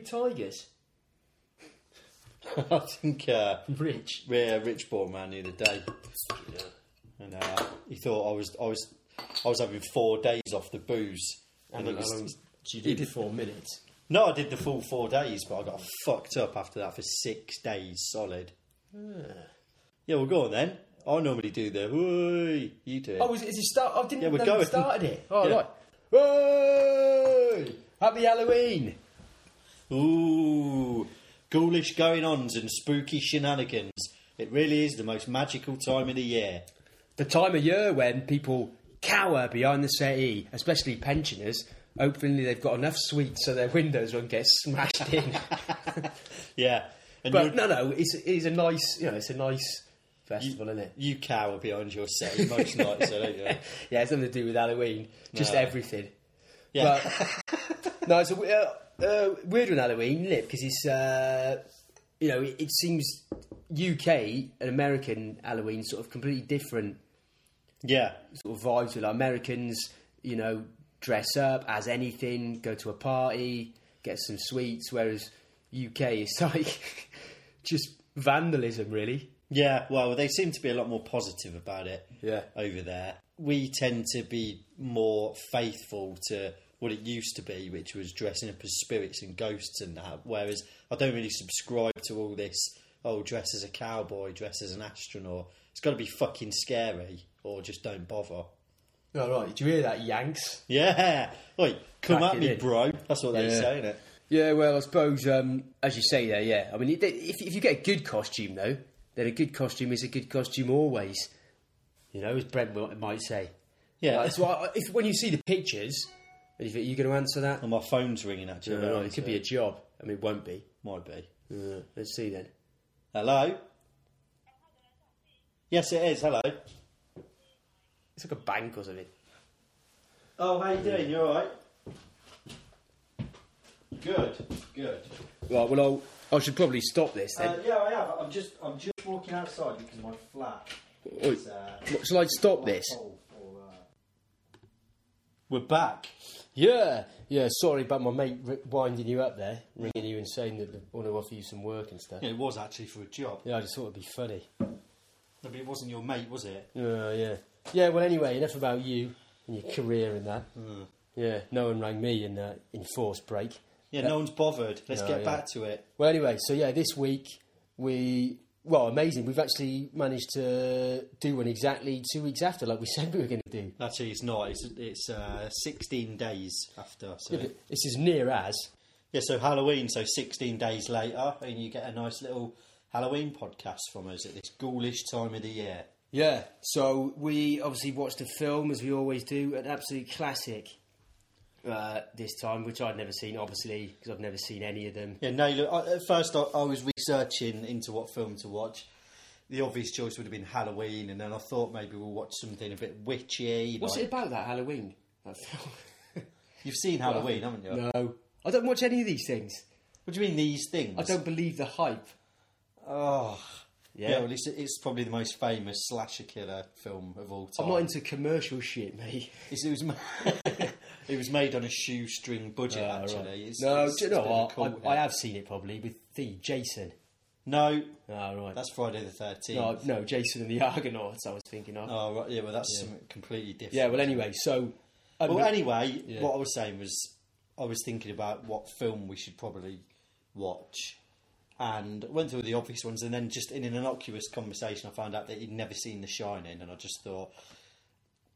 big tigers? I think uh, Rich. yeah, Rich bought man the other day, and uh, he thought I was I was I was having four days off the booze, and it was, long you did four minutes. no, I did the full four days, but I got fucked up after that for six days solid. Yeah, well, go on then. I normally do the whooey. You do it. Oh, is, is it start? I didn't Yeah, we're know going. started it. Oh, Yeah. right. Hey! Happy Halloween! Ooh, ghoulish going ons and spooky shenanigans. It really is the most magical time of the year. The time of year when people cower behind the settee, especially pensioners. Hopefully, they've got enough sweets so their windows won't get smashed in. Yeah, and but no, no, it's, it's a nice, you know, it's a nice festival, isn't it? you cower behind your set most nights, don't you? Yeah, it's nothing to do with Halloween, just No. everything. Yeah, But no, it's a uh, uh, weird one Halloween, isn't it? Because it's uh, you know it, it seems UK and American Halloween sort of completely different yeah, sort of vibes. With like Americans, you know, dress up as anything, go to a party, get some sweets, whereas UK is like just vandalism, really. yeah. Well, they seem to be a lot more positive about it. Yeah. over there. We tend to be more faithful to what it used to be, which was dressing up as spirits and ghosts and that. Whereas I don't really subscribe to all this. Oh, dress as a cowboy, dress as an astronaut. It's got to be fucking scary, or just don't bother. All right, did you hear that, Yanks? Yeah, Oi, come at me, in. bro. That's what they Yeah. say, innit? Yeah, well, I suppose, um, as you say there, yeah. I mean, if, if you get a good costume, though, then a good costume is a good costume always. You know, as Brent might say. Yeah. Like, so I, if, when you see the pictures, and you you going to answer that? And my phone's ringing actually. No, no, it could be a job. I mean, it won't be. might be. Uh, let's see then. Hello. Yes, it is. Hello. It's like a bank or something. Oh, how are you doing? You all right? Good, good. Right, well, I'll, I should probably stop this then. Uh, yeah, I have. I'm just, I'm just walking outside because my flat. Is, uh, shall I stop this? hole We're back. Yeah, yeah. Sorry about my mate winding you up there, ringing you and saying that they want to offer you some work and stuff. Yeah, it was actually for a job. Yeah, I just thought it'd be funny. No, but it wasn't your mate, was it? Uh, yeah. Yeah, well, anyway, enough about you and your career and that. Yeah, no one rang me in uh, enforced break. Yeah, no one's bothered. Let's No, get yeah. back to it. Well, anyway, so yeah, this week we. Well, amazing. We've actually managed to do one exactly two weeks after, like we said we were going to do. Actually, it's not. It's, it's uh, 16 days after. So. Yeah, It's as near as. Yeah, so Halloween, so 16 days later, and you get a nice little Halloween podcast from us at this ghoulish time of the year. Yeah, so we obviously watched a film, as we always do, an absolute classic uh, this time, which I'd never seen, obviously, because I've never seen any of them. Yeah, no, look, I, at first I, I was researching into what film to watch. The obvious choice would have been Halloween, and then I thought maybe we'll watch something a bit witchy. What's like- it about, that Halloween? That film? You've seen Halloween, haven't you? no. I don't watch any of these things. What do you mean these things? I don't believe the hype. Oh, Yeah. yeah. well, it's, it's probably the most famous slasher killer film of all time. I'm not into commercial shit, mate. It's- it was it was made on a shoestring budget. Ah, actually, right. It's- no, it's- do you it's know a what? cult, I, I have seen it probably with the Jason. No, Oh, right. that's Friday the Thirteenth. no, no, Jason and the Argonauts. I was thinking of. Oh, right, yeah, well, that's something completely different. yeah. Well, anyway, so. Well, um, anyway, Yeah. what I was saying was, I was thinking about what film we should probably watch, and went through the obvious ones, and then just in an innocuous conversation, I found out that he'd never seen The Shining, and I just thought,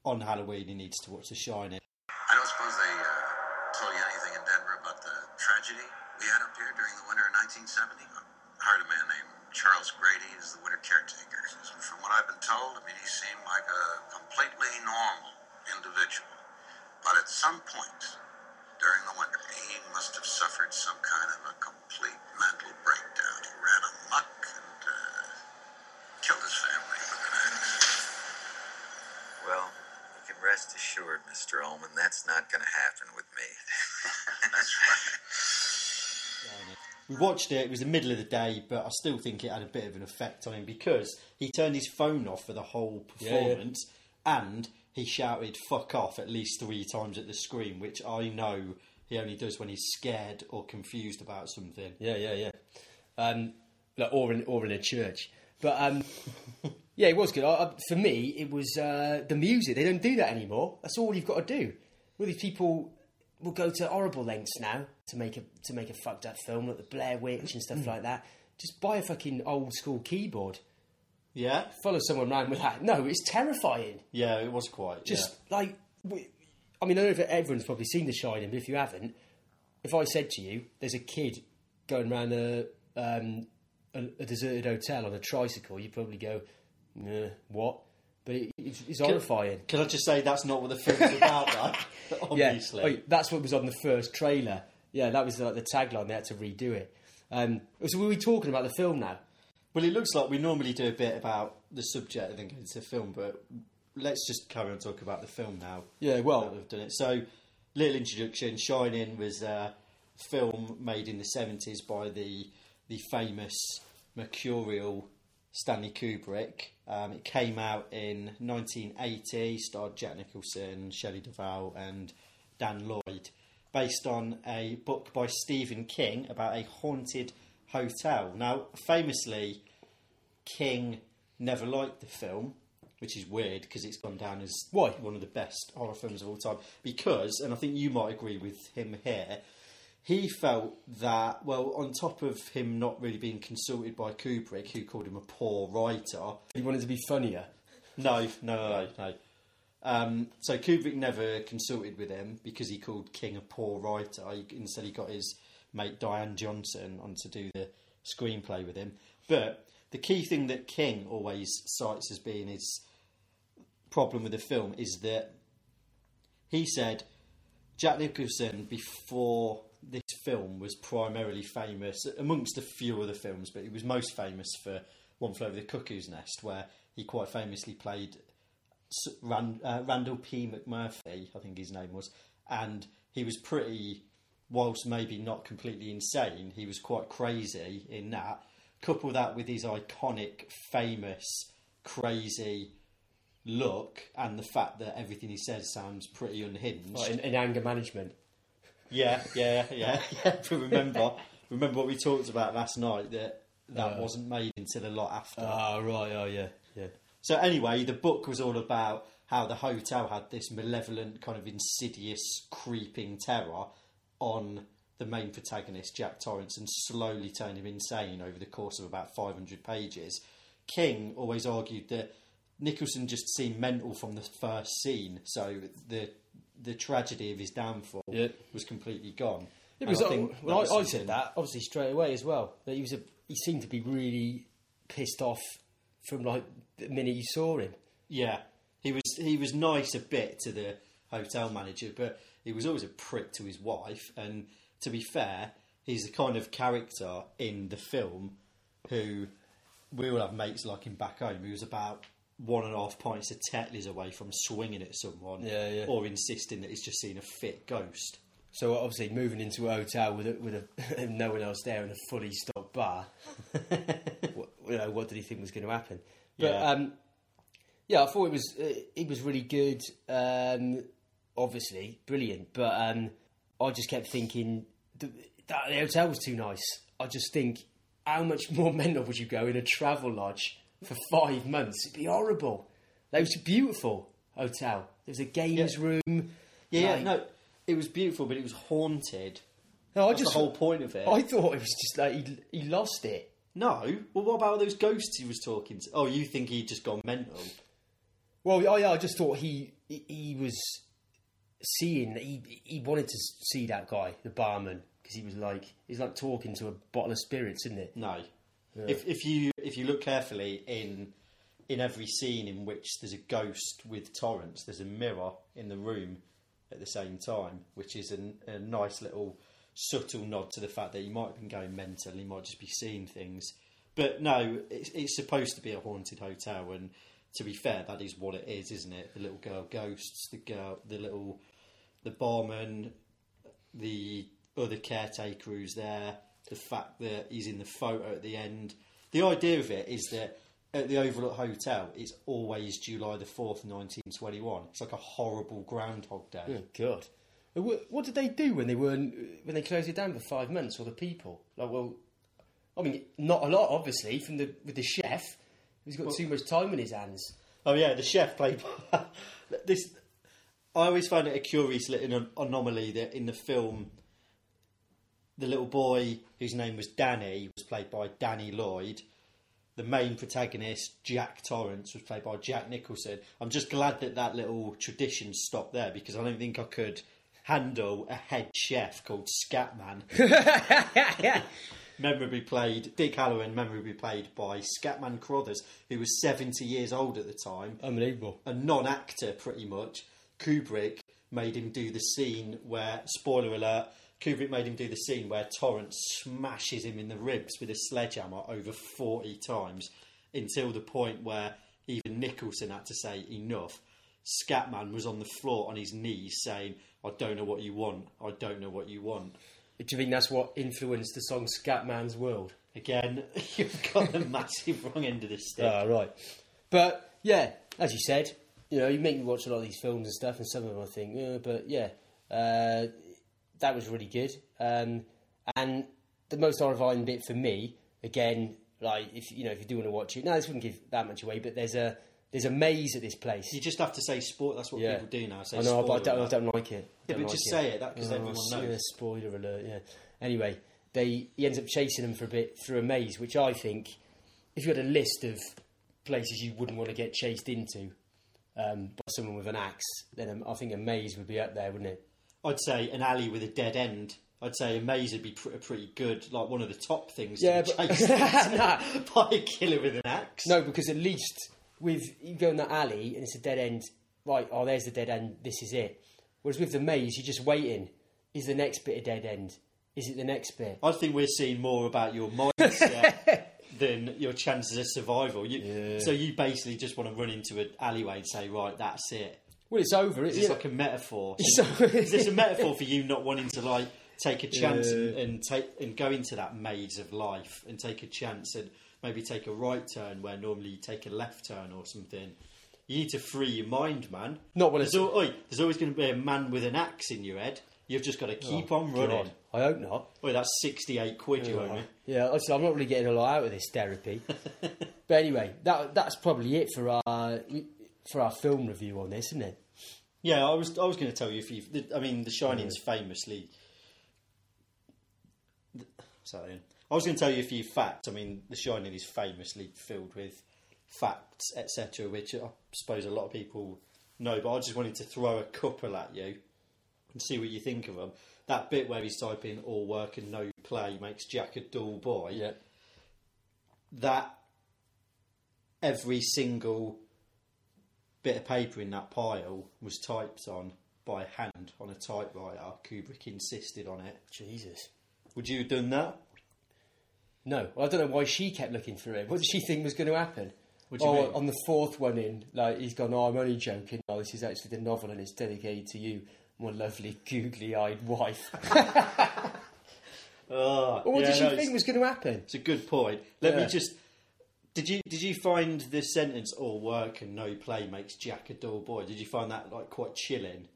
on Halloween, he needs to watch The Shining. Watched it, it was the middle of the day, but I still think it had a bit of an effect on him because he turned his phone off for the whole Yeah, yeah. performance and he shouted fuck off at least three times at the screen, which I know he only does when he's scared or confused about something. Yeah, yeah, yeah. Um, like, or in or in a church, but um, yeah, it was good. I, I, for me, it was uh, the music. They don't do that anymore. That's all you've got to do. All these people will go to horrible lengths now to make a to make a fucked up film, like the Blair Witch and stuff like that. Just buy a fucking old school keyboard. Yeah, Follow someone around with that. No, it's terrifying. yeah, it was quite. Just like, I mean, I know if everyone's probably seen The Shining, but if you haven't, if I said to you, there's a kid going around a, um, a, a deserted hotel on a tricycle, you'd probably go, nah, what? But it, it's, it's horrifying. Can I just say that's not what the film's about, though? Obviously. Yeah, oh, that's what was on the first trailer. Yeah, that was like the tagline. They had to redo it. Um, so were we talking about the film now? Well, it looks like we normally do a bit about the subject and then go into the film, but let's just carry on talking about the film now. Yeah, well- we've done it. So, little introduction. Shining was a film made in the seventies by the the famous mercurial Stanley Kubrick. Um, it came out in 1980. Starred Jack Nicholson, Shelley Duvall, and Dan Lloyd. Based on a book by Stephen King about a haunted hotel. Now, famously, King never liked the film, which is weird because it's gone down as Why? one of the best horror films of all time. Because, and I think you might agree with him here, he felt that, well, on top of him not really being consulted by Kubrick, who called him a poor writer, He wanted to be funnier. no, no, no, no. no. Um, so Kubrick never consulted with him because he called King a poor writer. He, instead, he got his mate Diane Johnson on to do the screenplay with him. But the key thing that King always cites as being his problem with the film is that he said Jack Nicholson before film was primarily famous amongst a few other films, but he was most famous for One Flew Over the Cuckoo's Nest, where he quite famously played S- Ran- uh, Randle P. McMurphy, I think his name was, and he was pretty, whilst maybe not completely insane, he was quite crazy in that. Couple that with his iconic, famous, crazy look, and the fact that everything he says sounds pretty unhinged. In, in anger management. Yeah, yeah, yeah, yeah. But remember, remember what we talked about last night that that Uh. wasn't made until a lot after. Ah, right. Oh, yeah, yeah. So anyway, the book was all about how the hotel had this malevolent, kind of insidious, creeping terror on the main protagonist, Jack Torrance, and slowly turned him insane over the course of about 500 pages. King always argued that Nicholson just seemed mental from the first scene, so the the tragedy of his downfall Yeah. was completely gone. Yeah, because I uh, I, well, I, I said that obviously straight away as well. That he was a, he seemed to be really pissed off from like the minute you saw him. Yeah, he was he was nice a bit to the hotel manager, but he was always a prick to his wife. And to be fair, he's the kind of character in the film who we all have mates like him back home. He was about one and a half pints of Tetleys away from swinging at someone, Yeah, yeah. or insisting that he's just seen a fit ghost. So obviously moving into a hotel with a, with a, no one else there and a fully stocked bar. what, you know, what did he think was going to happen? But Yeah. um, yeah, I thought it was uh, it was really good. Um, obviously, brilliant. But um, I just kept thinking the, that the hotel was too nice. I just think how much more mental would you go in a travel lodge for five months? It'd be horrible. That was a beautiful hotel. There was a games room. Yeah, yeah, no, it was beautiful, but it was haunted. No, I That's just the whole point of it. I thought it was just like he, he lost it. No, well, what about those ghosts he was talking to? Oh, you think he'd just gone mental? Well, I, I just thought he, he he was seeing he he wanted to see that guy, the barman, because he was like he's like talking to a bottle of spirits, isn't it? No. If if you if you look carefully in in every scene in which there's a ghost with Torrance, there's a mirror in the room at the same time, which is an, a nice little subtle nod to the fact that he might have been going mental. He might just be seeing things. But no, it's, it's supposed to be a haunted hotel, and to be fair, that is what it is, isn't it? The little girl ghosts, the girl, the little, the barman, the other caretaker who's there, the fact that he's in the photo at the end. The idea of it is that at the Overlook Hotel, it's always July the 4th, 1921. It's like a horrible Groundhog Day. Oh God! Uh, what, what did they do when they weren't when they closed it down for five months? Or the people? Like, well, I mean, not a lot, obviously, from the with the chef. He's got too much time in his hands. Oh yeah, the chef played this. I always find it a curious little anomaly that in the film, the little boy whose name was Danny was played by Danny Lloyd. The main protagonist, Jack Torrance, was played by Jack Nicholson. I'm just glad that that little tradition stopped there because I don't think I could handle a head chef called Scatman. memorably played Dick Hallorann, memorably played by Scatman Crothers, who was 70 years old at the time, Unbelievable. a non-actor pretty much. Kubrick made him do the scene where, spoiler alert, Kubrick made him do the scene where Torrance smashes him in the ribs with a sledgehammer over 40 times until the point where even Nicholson had to say enough. Scatman was on the floor on his knees saying, I don't know what you want, I don't know what you want. Do you think that's what influenced the song Scatman's World? Again, you've got the massive wrong end of the stick. Ah, right. But yeah, as you said, you know, you make me watch a lot of these films and stuff, and some of them I think, yeah, but yeah, uh, that was really good. Um, and the most horrifying bit for me, again, like if you know if you do want to watch it, no, this wouldn't give that much away, but there's a there's a maze at this place. You just have to say sport. That's what yeah, people do now. Say I know, but I don't, I don't like it. Yeah, but like just say it, that- 'cause Oh, everyone knows. Yeah, spoiler alert. Yeah. Anyway, they he ends up chasing them for a bit through a maze, which I think, if you had a list of places you wouldn't want to get chased into um, by someone with an axe, then um, I think a maze would be up there, wouldn't it? I'd say an alley with a dead end. I'd say a maze would be pr- pretty good, like one of the top things Yeah, to be but- chased Nah. by a killer with an axe. No, because at least with you go in that alley and it's a dead end. Right, oh, there's the dead end. This is it. Whereas with the maze, you're just waiting. Is the next bit a dead end? Is it the next bit? I think we're seeing more about your mindset than your chances of survival. You, So you basically just want to run into an alleyway and say, right, that's it. Well, it's over. Is It, like a metaphor? So- is this a metaphor for you not wanting to like take a chance and, and take and go into that maze of life and take a chance and maybe take a right turn where normally you take a left turn or something? You need to free your mind, man. Not when there's, it's- al- oi, there's always going to be a man with an axe in your head. You've just got to keep oh, on running. Oh, God, I hope not. Oi, that's sixty-eight quid you owe me. Yeah, honestly, I'm not really getting a lot out of this therapy. but anyway, that that's probably it for our for our film review on this, isn't it? Yeah, I was I was going to tell you if you. I mean, The Shining's famously. Sorry, I was going to tell you a few facts. I mean, The Shining is famously filled with facts, etc., which I suppose a lot of people know. But I just wanted to throw a couple at you and see what you think of them. That bit where he's typing "all work and no play makes Jack a dull boy." Yeah. that every single bit of paper in that pile was typed on by hand on a typewriter. Kubrick insisted on it. Jesus. Would you have done that? No, well, I don't know why she kept looking through it. What did she think was going to happen? What do you oh, mean? on the fourth one in, like he's gone. Oh, I'm only joking. Oh, this is actually the novel, and it's dedicated to you, my lovely googly-eyed wife. Oh, ah, Well, what yeah, did she no, think it's, was going to happen? it's a good point. Let me Yeah. just. Did you did you find the sentence "all work and no play makes Jack a dull boy"? Did you find that like quite chilling?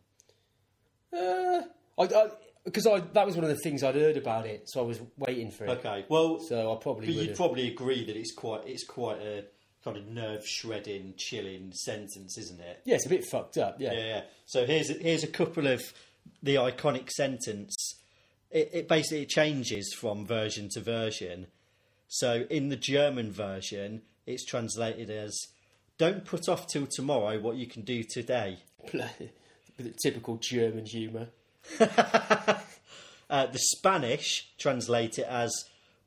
Uh, I, because I, that was one of the things I'd heard about it, so I was waiting for it. Okay, well, So I probably but would you'd have. probably agree that it's quite it's quite a kind of nerve shredding, chilling sentence, isn't it? yeah, it's a bit fucked up. Yeah. Yeah, yeah. So here's here's a couple of the iconic sentence. It, it basically changes from version to version. So in the German version, it's translated as "Don't put off till tomorrow what you can do today." Typical German humour. Uh, the Spanish translate it as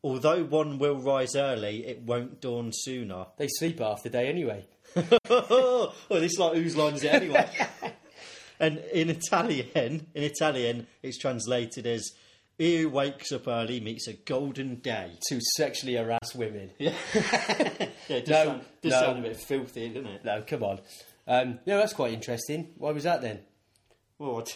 "Although one will rise early, it won't dawn sooner." They sleep half the day anyway. oh, this like whose line is it anyway? and in Italian, in Italian, it's translated as "He who wakes up early meets a golden day." To sexually harass women. Yeah, yeah it does, No, sound, does no. sound a bit filthy, doesn't it? No, come on. Um, no, that's quite interesting. Why was that then? Well, I, d-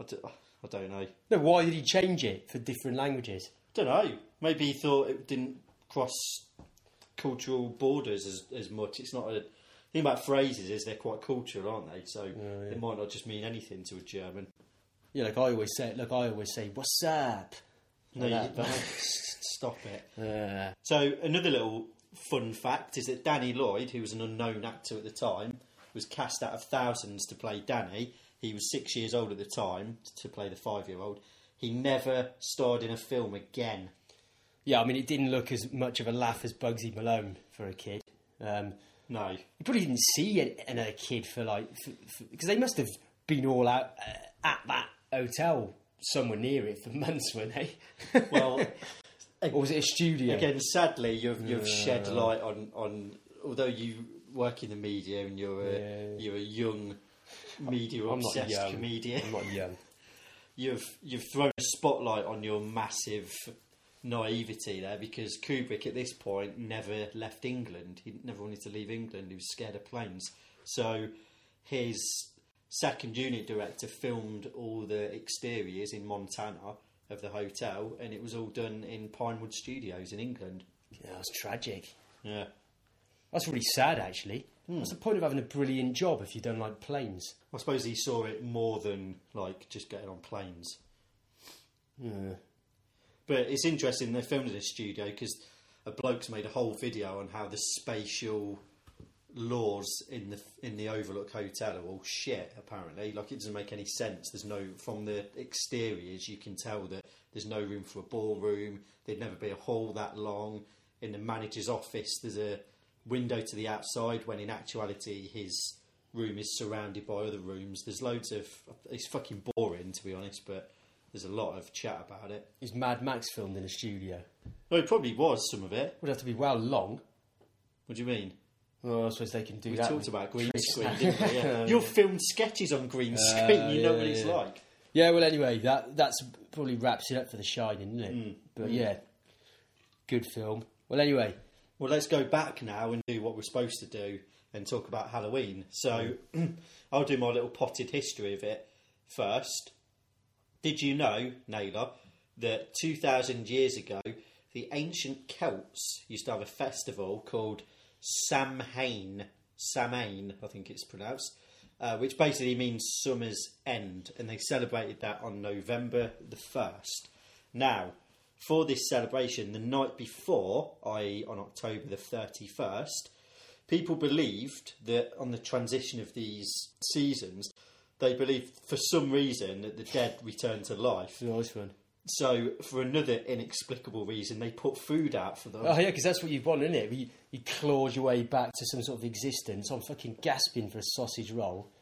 I d- I don't know. No, why did he change it for different languages? don't know. Maybe he thought it didn't cross cultural borders as, as much. It's not a thing about phrases is they're quite cultural, aren't they? So it might not just mean anything to a German. Yeah, like I always say. Look, I always say, "What's up?" No, Like you, that, stop it. Uh, So another little fun fact is that Danny Lloyd, who was an unknown actor at the time, was cast out of thousands to play Danny. He was six years old at the time to play the five-year-old. He never starred in a film again. yeah, I mean, it didn't look as much of a laugh as Bugsy Malone for a kid. Um, No, you probably didn't see an- another kid for like because they must have been all out uh, at that hotel somewhere near it for months, weren't they? well, or was it a studio? again, sadly, you've you've shed light on on. Although you work in the media and you're a Yeah. you're a young media obsessed young. comedian, I'm not young. you've you've thrown a spotlight on your massive naivety there because Kubrick at this point never left England. He never wanted to leave England. He was scared of planes. So his second unit director filmed all the exteriors in Montana of the hotel, and it was all done in Pinewood Studios in England. Yeah, that's tragic. Yeah. That's really sad, actually. Hmm. What's the point of having a brilliant job if you don't like planes? I suppose he saw it more than like just getting on planes. Yeah. But it's interesting they filmed in a studio because a bloke's made a whole video on how the spatial laws in the in the Overlook Hotel are all shit. Apparently, like it doesn't make any sense. There's no from the exteriors you can tell that there's no room for a ballroom. There'd never be a hall that long. In the manager's office, there's a window to the outside when in actuality his room is surrounded by other rooms. There's loads of it's fucking boring to be honest, but there's a lot of chat about it. Is Mad Max filmed in a studio? Well, it probably was some of it. Would have to be well long. What do you mean? Well, I suppose they can do We that. talked about green screen, didn't we? Yeah. You've filmed sketches on green screen. You know yeah, what it's yeah. like. Yeah, well, anyway, that that's probably wraps it up for The Shining, isn't it? Mm. But yeah, good film. Well, anyway, Well, let's go back now and do what we're supposed to do and talk about Halloween. So, I'll do my little potted history of it first. Did you know, Naylor, that 2,000 years ago, the ancient Celts used to have a festival called Samhain, Samhain, I think it's pronounced, uh, which basically means summer's end, and they celebrated that on November the 1st. Now, for this celebration, the night before, i.e., on October the 31st, people believed that on the transition of these seasons, they believed for some reason that the dead returned to life. nice one. So, for another inexplicable reason, they put food out for them. Oh yeah, because that's what you want, isn't it? You, you your way back to some sort of existence. I'm fucking gasping for a sausage roll.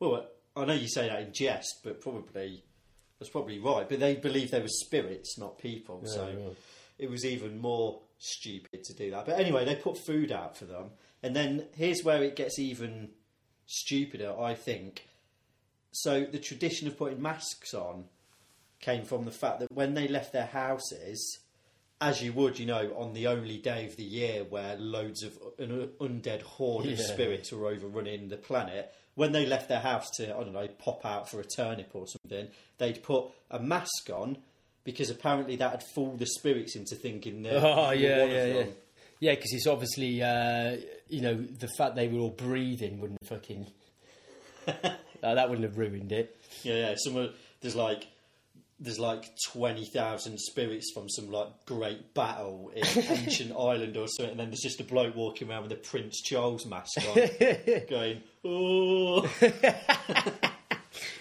Well, I know you say that in jest, but probably that's probably right. But they believed they were spirits, not people. so yeah. it was even more stupid to do that. But anyway, they put food out for them, and then here's where it gets even stupider, I think. So the tradition of putting masks on came from the fact that when they left their houses, as you would, you know, on the only day of the year where loads of an undead horde of Yeah. spirits were overrunning the planet, when they left their house to, I don't know, pop out for a turnip or something, they'd put a mask on because apparently that would fool the spirits into thinking that Oh yeah, of yeah, yeah. them. Yeah, because it's obviously uh, you know the fact they were all breathing wouldn't fucking uh, that wouldn't have ruined it. Yeah, yeah. Some of, there's like there's like twenty thousand spirits from some like great battle in ancient Ireland or something, and then there's just a bloke walking around with a Prince Charles mask on, going, "Oh,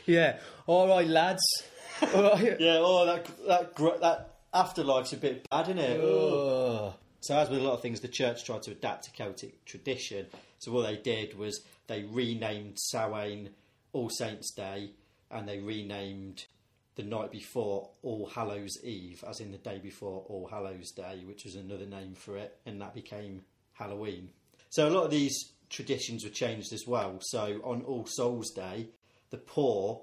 Yeah. All right, lads. All right. yeah, oh that that gr- that afterlife's a bit bad, isn't it?" Oh. So, as with a lot of things, the church tried to adapt to Celtic tradition. So, what they did was they renamed Samhain All Saints' Day, and they renamed the night before All Hallows Eve, as in the day before All Hallows Day, which was another name for it, and that became Halloween. So, a lot of these traditions were changed as well. So, on All Souls' Day, the poor,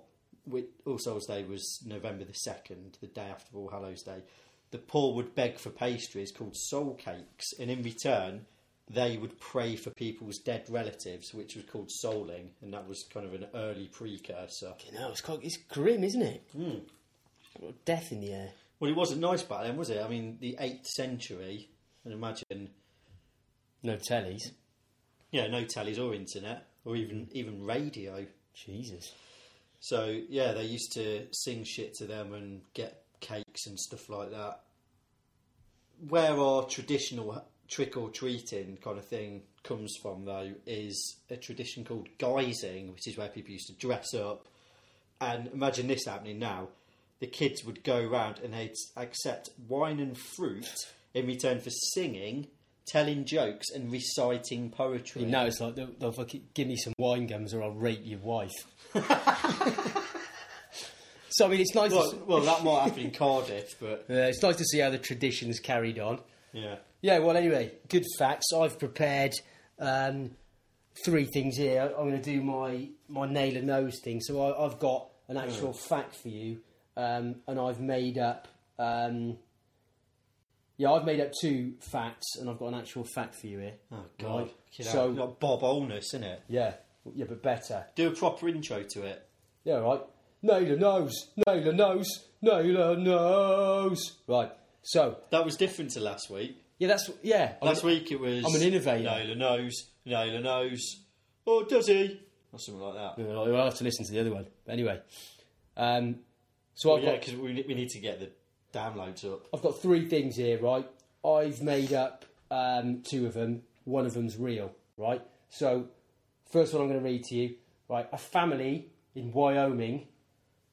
All Souls' Day was November the 2nd, the day after All Hallows' Day, the poor would beg for pastries called soul cakes, and in return, they would pray for people's dead relatives, which was called souling, and that was kind of an early precursor. You know, it's quite, it's grim, isn't it? Hmm. Got Death in the air. Well, it wasn't nice back then, was it? I mean, the 8th century, and imagine, No tellies. yeah, no tellies or internet, or even even radio. Jesus. So yeah, they used to sing shit to them and get cakes and stuff like that. Where our traditional trick or treating kind of thing comes from, though, is a tradition called guising, which is where people used to dress up. And imagine this happening now: the kids would go around and they'd accept wine and fruit in return for singing, telling jokes, and reciting poetry. You know, it's like they'll, they'll fucking give me some wine gums or I'll rape your wife. so I mean, it's nice. Well, to, well, that might happen in Cardiff, but uh, it's nice to see how the traditions carried on. yeah. Yeah. Well, anyway, good facts. I've prepared um, three things here. I'm going to do my my nail and nose thing. So I, I've got an actual fact for you, um, and I've made up. Um, yeah, I've made up two facts, and I've got an actual fact for you here. Oh God! Right. So So like Bob Holness, isn't it? yeah, yeah, but better. Do a proper intro to it. Yeah, right. Nail nose, nail nose, nail nose. Right. So That was different to last week. Yeah, that's yeah. Last week it was. I'm an innovator. Nail a nose, nail a nose. Oh, does he? Or something like that. Yeah, I'll have to listen to the other one. But anyway, um, so Well, I've yeah, because we, we need to get the downloads up. I've got three things here, right? I've made up um, two of them. One of them's real, right? So, first one I'm going to read to you, right? A family in Wyoming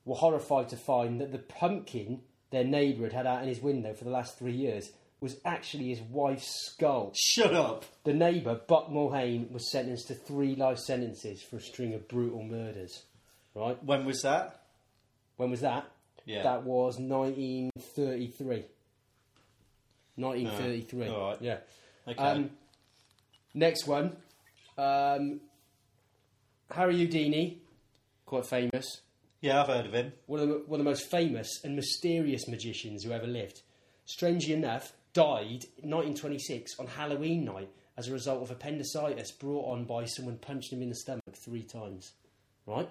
were horrified to find that the pumpkin their neighbour had had out in his window for the last three years was actually his wife's skull. Shut up. The neighbour, Buck Mulhane, was sentenced to three life sentences for a string of brutal murders, right? When was that? When was that? Yeah. That was 1933. 1933. Oh, all right. Yeah. Okay. Um, next one. Um, Harry Houdini, quite famous. yeah, I've heard of him. One of, the, one of the most famous and mysterious magicians who ever lived. Strangely enough, died in 1926 on Halloween night as a result of appendicitis brought on by someone punching him in the stomach three times. Right?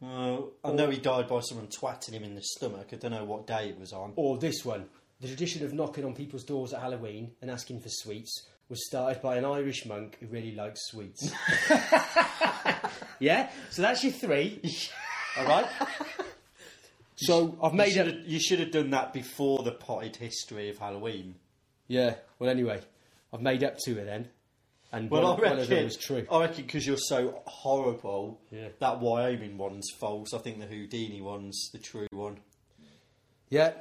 Well, I know he died by someone twatting him in the stomach. I don't know what day it was on. Or this one. The tradition of knocking on people's doors at Halloween and asking for sweets was started by an Irish monk who really likes sweets. yeah? So that's your three. All right? So I've You made should, up. have, you should have done that before the potted history of Halloween. Yeah. Well, anyway, I've made up two of them, and Well, one, I one reckon, of them was true. I reckon because you're so horrible, Yeah. that Wyoming one's false. I think the Houdini one's the true one. Yeah.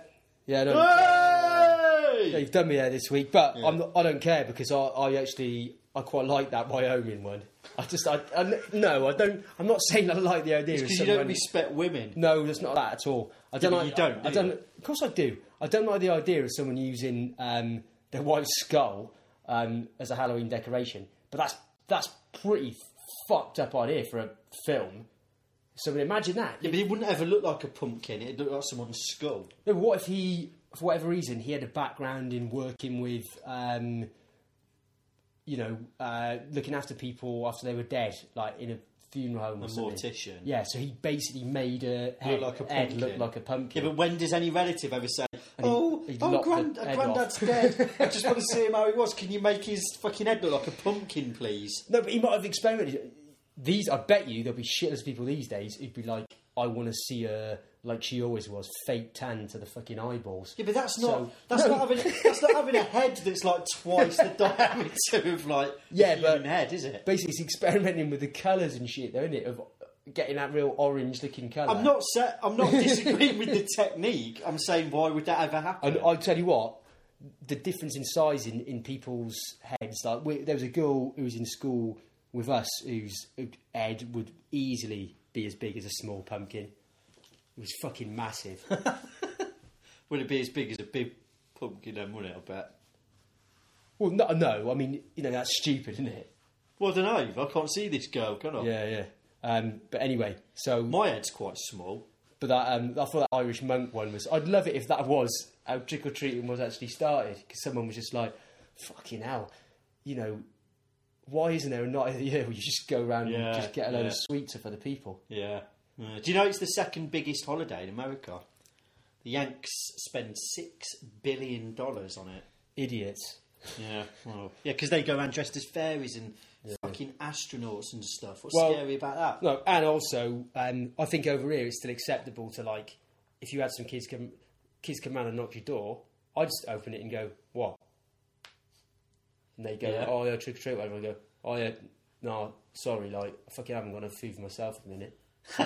Yeah. No, Hey! yeah, you've done me there this week, but Yeah. I'm not, I don't care because I, I actually I quite like that Wyoming one. I just I, I no I don't. I'm not saying I like the idea Because you someone. don't respect women. No, that's not that at all. I don't but like. you don't, I, do don't. you? Of course, I do. I don't like the idea of someone using um, their wife's skull um, as a Halloween decoration. But that's that's pretty fucked up idea for a film. So imagine that. Yeah, but it wouldn't ever look like a pumpkin. It'd look like someone's skull. No, but what if he, for whatever reason, he had a background in working with, um, you know, uh, looking after people after they were dead, like in a funeral home or A mortician. Yeah, so he basically made a head, like a head look like a pumpkin. Yeah, but when does any relative ever say, he- "Oh, he oh, grand, granddad's off." dead. I just want to see him how he was. Can you make his fucking head look like a pumpkin, please?" No, but he might have experimented. These, I bet you, there'll be shitless people these days who'd be like, "I want to see her like she always was, fake tan to the fucking eyeballs." Yeah, but that's not So- that's No. not having that's not having a head that's like twice the diameter of like Yeah, human but- head, is it? Basically, it's experimenting with the colours and shit, though, isn't it? Of getting that real orange-looking colour. I'm not set. I'm not disagreeing with the technique. I'm saying why would that ever happen? And I'll tell you what, the difference in size in, in people's heads. Like we, there was a girl who was in school with us whose head would easily be as big as a small pumpkin. It was fucking massive. Would it be as big as a big pumpkin then, wouldn't it, I bet? well, no, no, I mean, you know, that's stupid, isn't it? Well, I don't know. I can't see this girl, can I? Yeah, yeah. Um, but anyway, so My head's quite small. but that um, I thought that Irish monk one was. I'd love it if that was how trick or treating was actually started because someone was just like, "Fucking hell," you know. Why isn't there a night of the year where you just go around Yeah, and just get a load yeah. of sweets for the people? Yeah. Uh, do you know it's the second biggest holiday in America? The Yanks spend six billion dollars on it. Idiots. Yeah, well, yeah, because they go around dressed as fairies and fucking fucking astronauts and stuff. What's Well- scary about that? No, and also, um, I think over here it's still acceptable to like, if you had some kids come, kids come round and knock your door, I just open it and go, "What?" And they go, Yeah. "Oh yeah, trick or treat." Whatever. I go, "Oh yeah, no, sorry, like I fucking haven't got enough food for myself at the minute."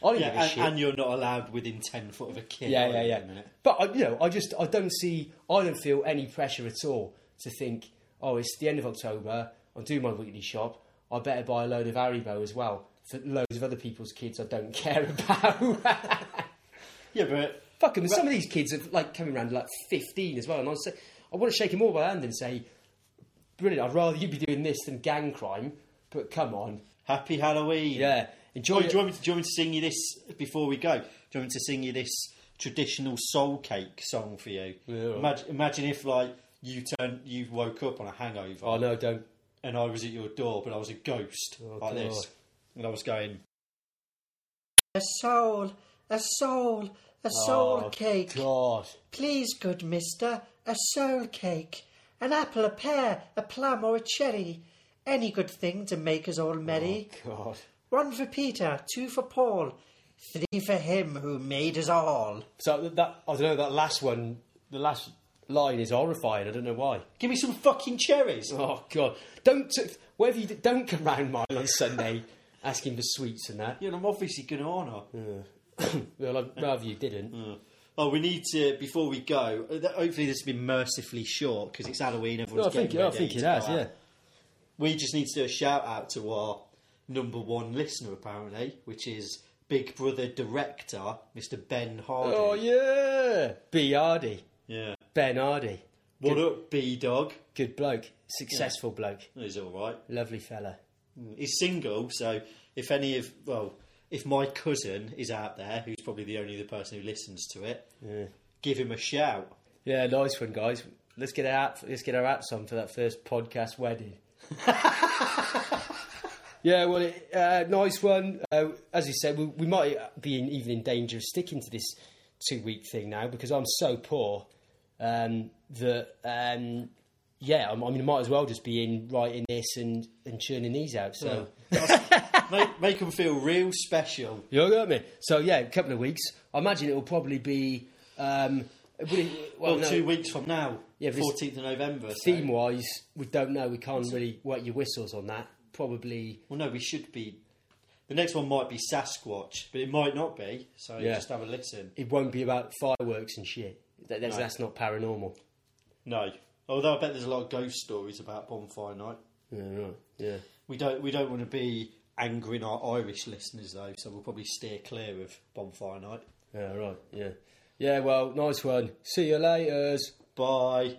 I don't Yeah, give a and, shit. and you're not allowed within ten foot of a kid. yeah, yeah, yeah. at the minute? But I, you know, I just I don't see, I don't feel any pressure at all to think, oh, it's the end of October. I'm doing my weekly shop. I better buy a load of Haribo as well for loads of other people's kids I don't care about. Yeah, but Fuck 'em, Some of these kids are like coming around like 15 as well, and I say, I want to shake him all by the hand and say, brilliant. I'd rather you be doing this than gang crime. But come on, happy Halloween. yeah, enjoy Oh, do, you want me to, do you want me to sing you this before we go? Do you want me to sing you this traditional soul cake song for you? Yeah. Imagine, imagine if like you turn, you woke up on a hangover, Oh no, don't. and I was at your door, but I was a ghost Oh, like this, and I was going. A soul, a soul, a oh, soul Oh, cake. God. Please, good mister, a soul cake. An apple, a pear, a plum, or a cherry. Any good thing to make us all merry. Oh, God. One for Peter, two for Paul, three for him who made us all. So that, that I don't know. That last one, the last line is horrifying. I don't know why. Give me some fucking cherries. Oh God! Don't whatever you do, don't come round mine on Sunday asking for sweets and that. Yeah, and I'm obviously going to honour. Well, I'd rather you didn't. Oh, we need to before we go. uh, Hopefully, this has been mercifully short because it's Halloween. Everyone's No, I think getting I think it has. out. Yeah. We just need to do a shout out to our number one listener, apparently, which is Big Brother director, Mr. Ben Hardy. Oh yeah, B Hardy, yeah. Ben Hardy, What up, B Dog? good bloke, successful bloke, He's all right. lovely fella. He's single, so if any of well, if my cousin is out there, who's probably the only other person who listens to it, give him a shout. Yeah, nice one, guys. Let's get out. Let's get our hats on for that first podcast wedding. yeah, well, it, uh, nice one. Uh, as you said, we, we might be in, even in danger of sticking to this two-week thing now because I'm so poor um, that um, yeah, I mean, I might as well just be in writing this and, and churning these out. So. Make make them feel real special. You got me. So yeah, a couple of weeks. I imagine it will probably be. Um, well, Well, no, two weeks from now, Yeah, but it's- fourteenth of November. so- theme wise, we don't know. We can't really work your whistles on that. Probably. Well, no, we should be. The next one might be Sasquatch, but it might not be. So Yeah. just have a listen. It won't be about fireworks and shit. That, that's, No. that's not paranormal. No, although I bet there's a lot of ghost stories about bonfire night. Yeah, right. Yeah. We don't. We don't want to be angering our Irish listeners though, so we'll probably steer clear of bonfire night. Yeah. Right. Yeah. Yeah. Well, nice one. See you later. Bye.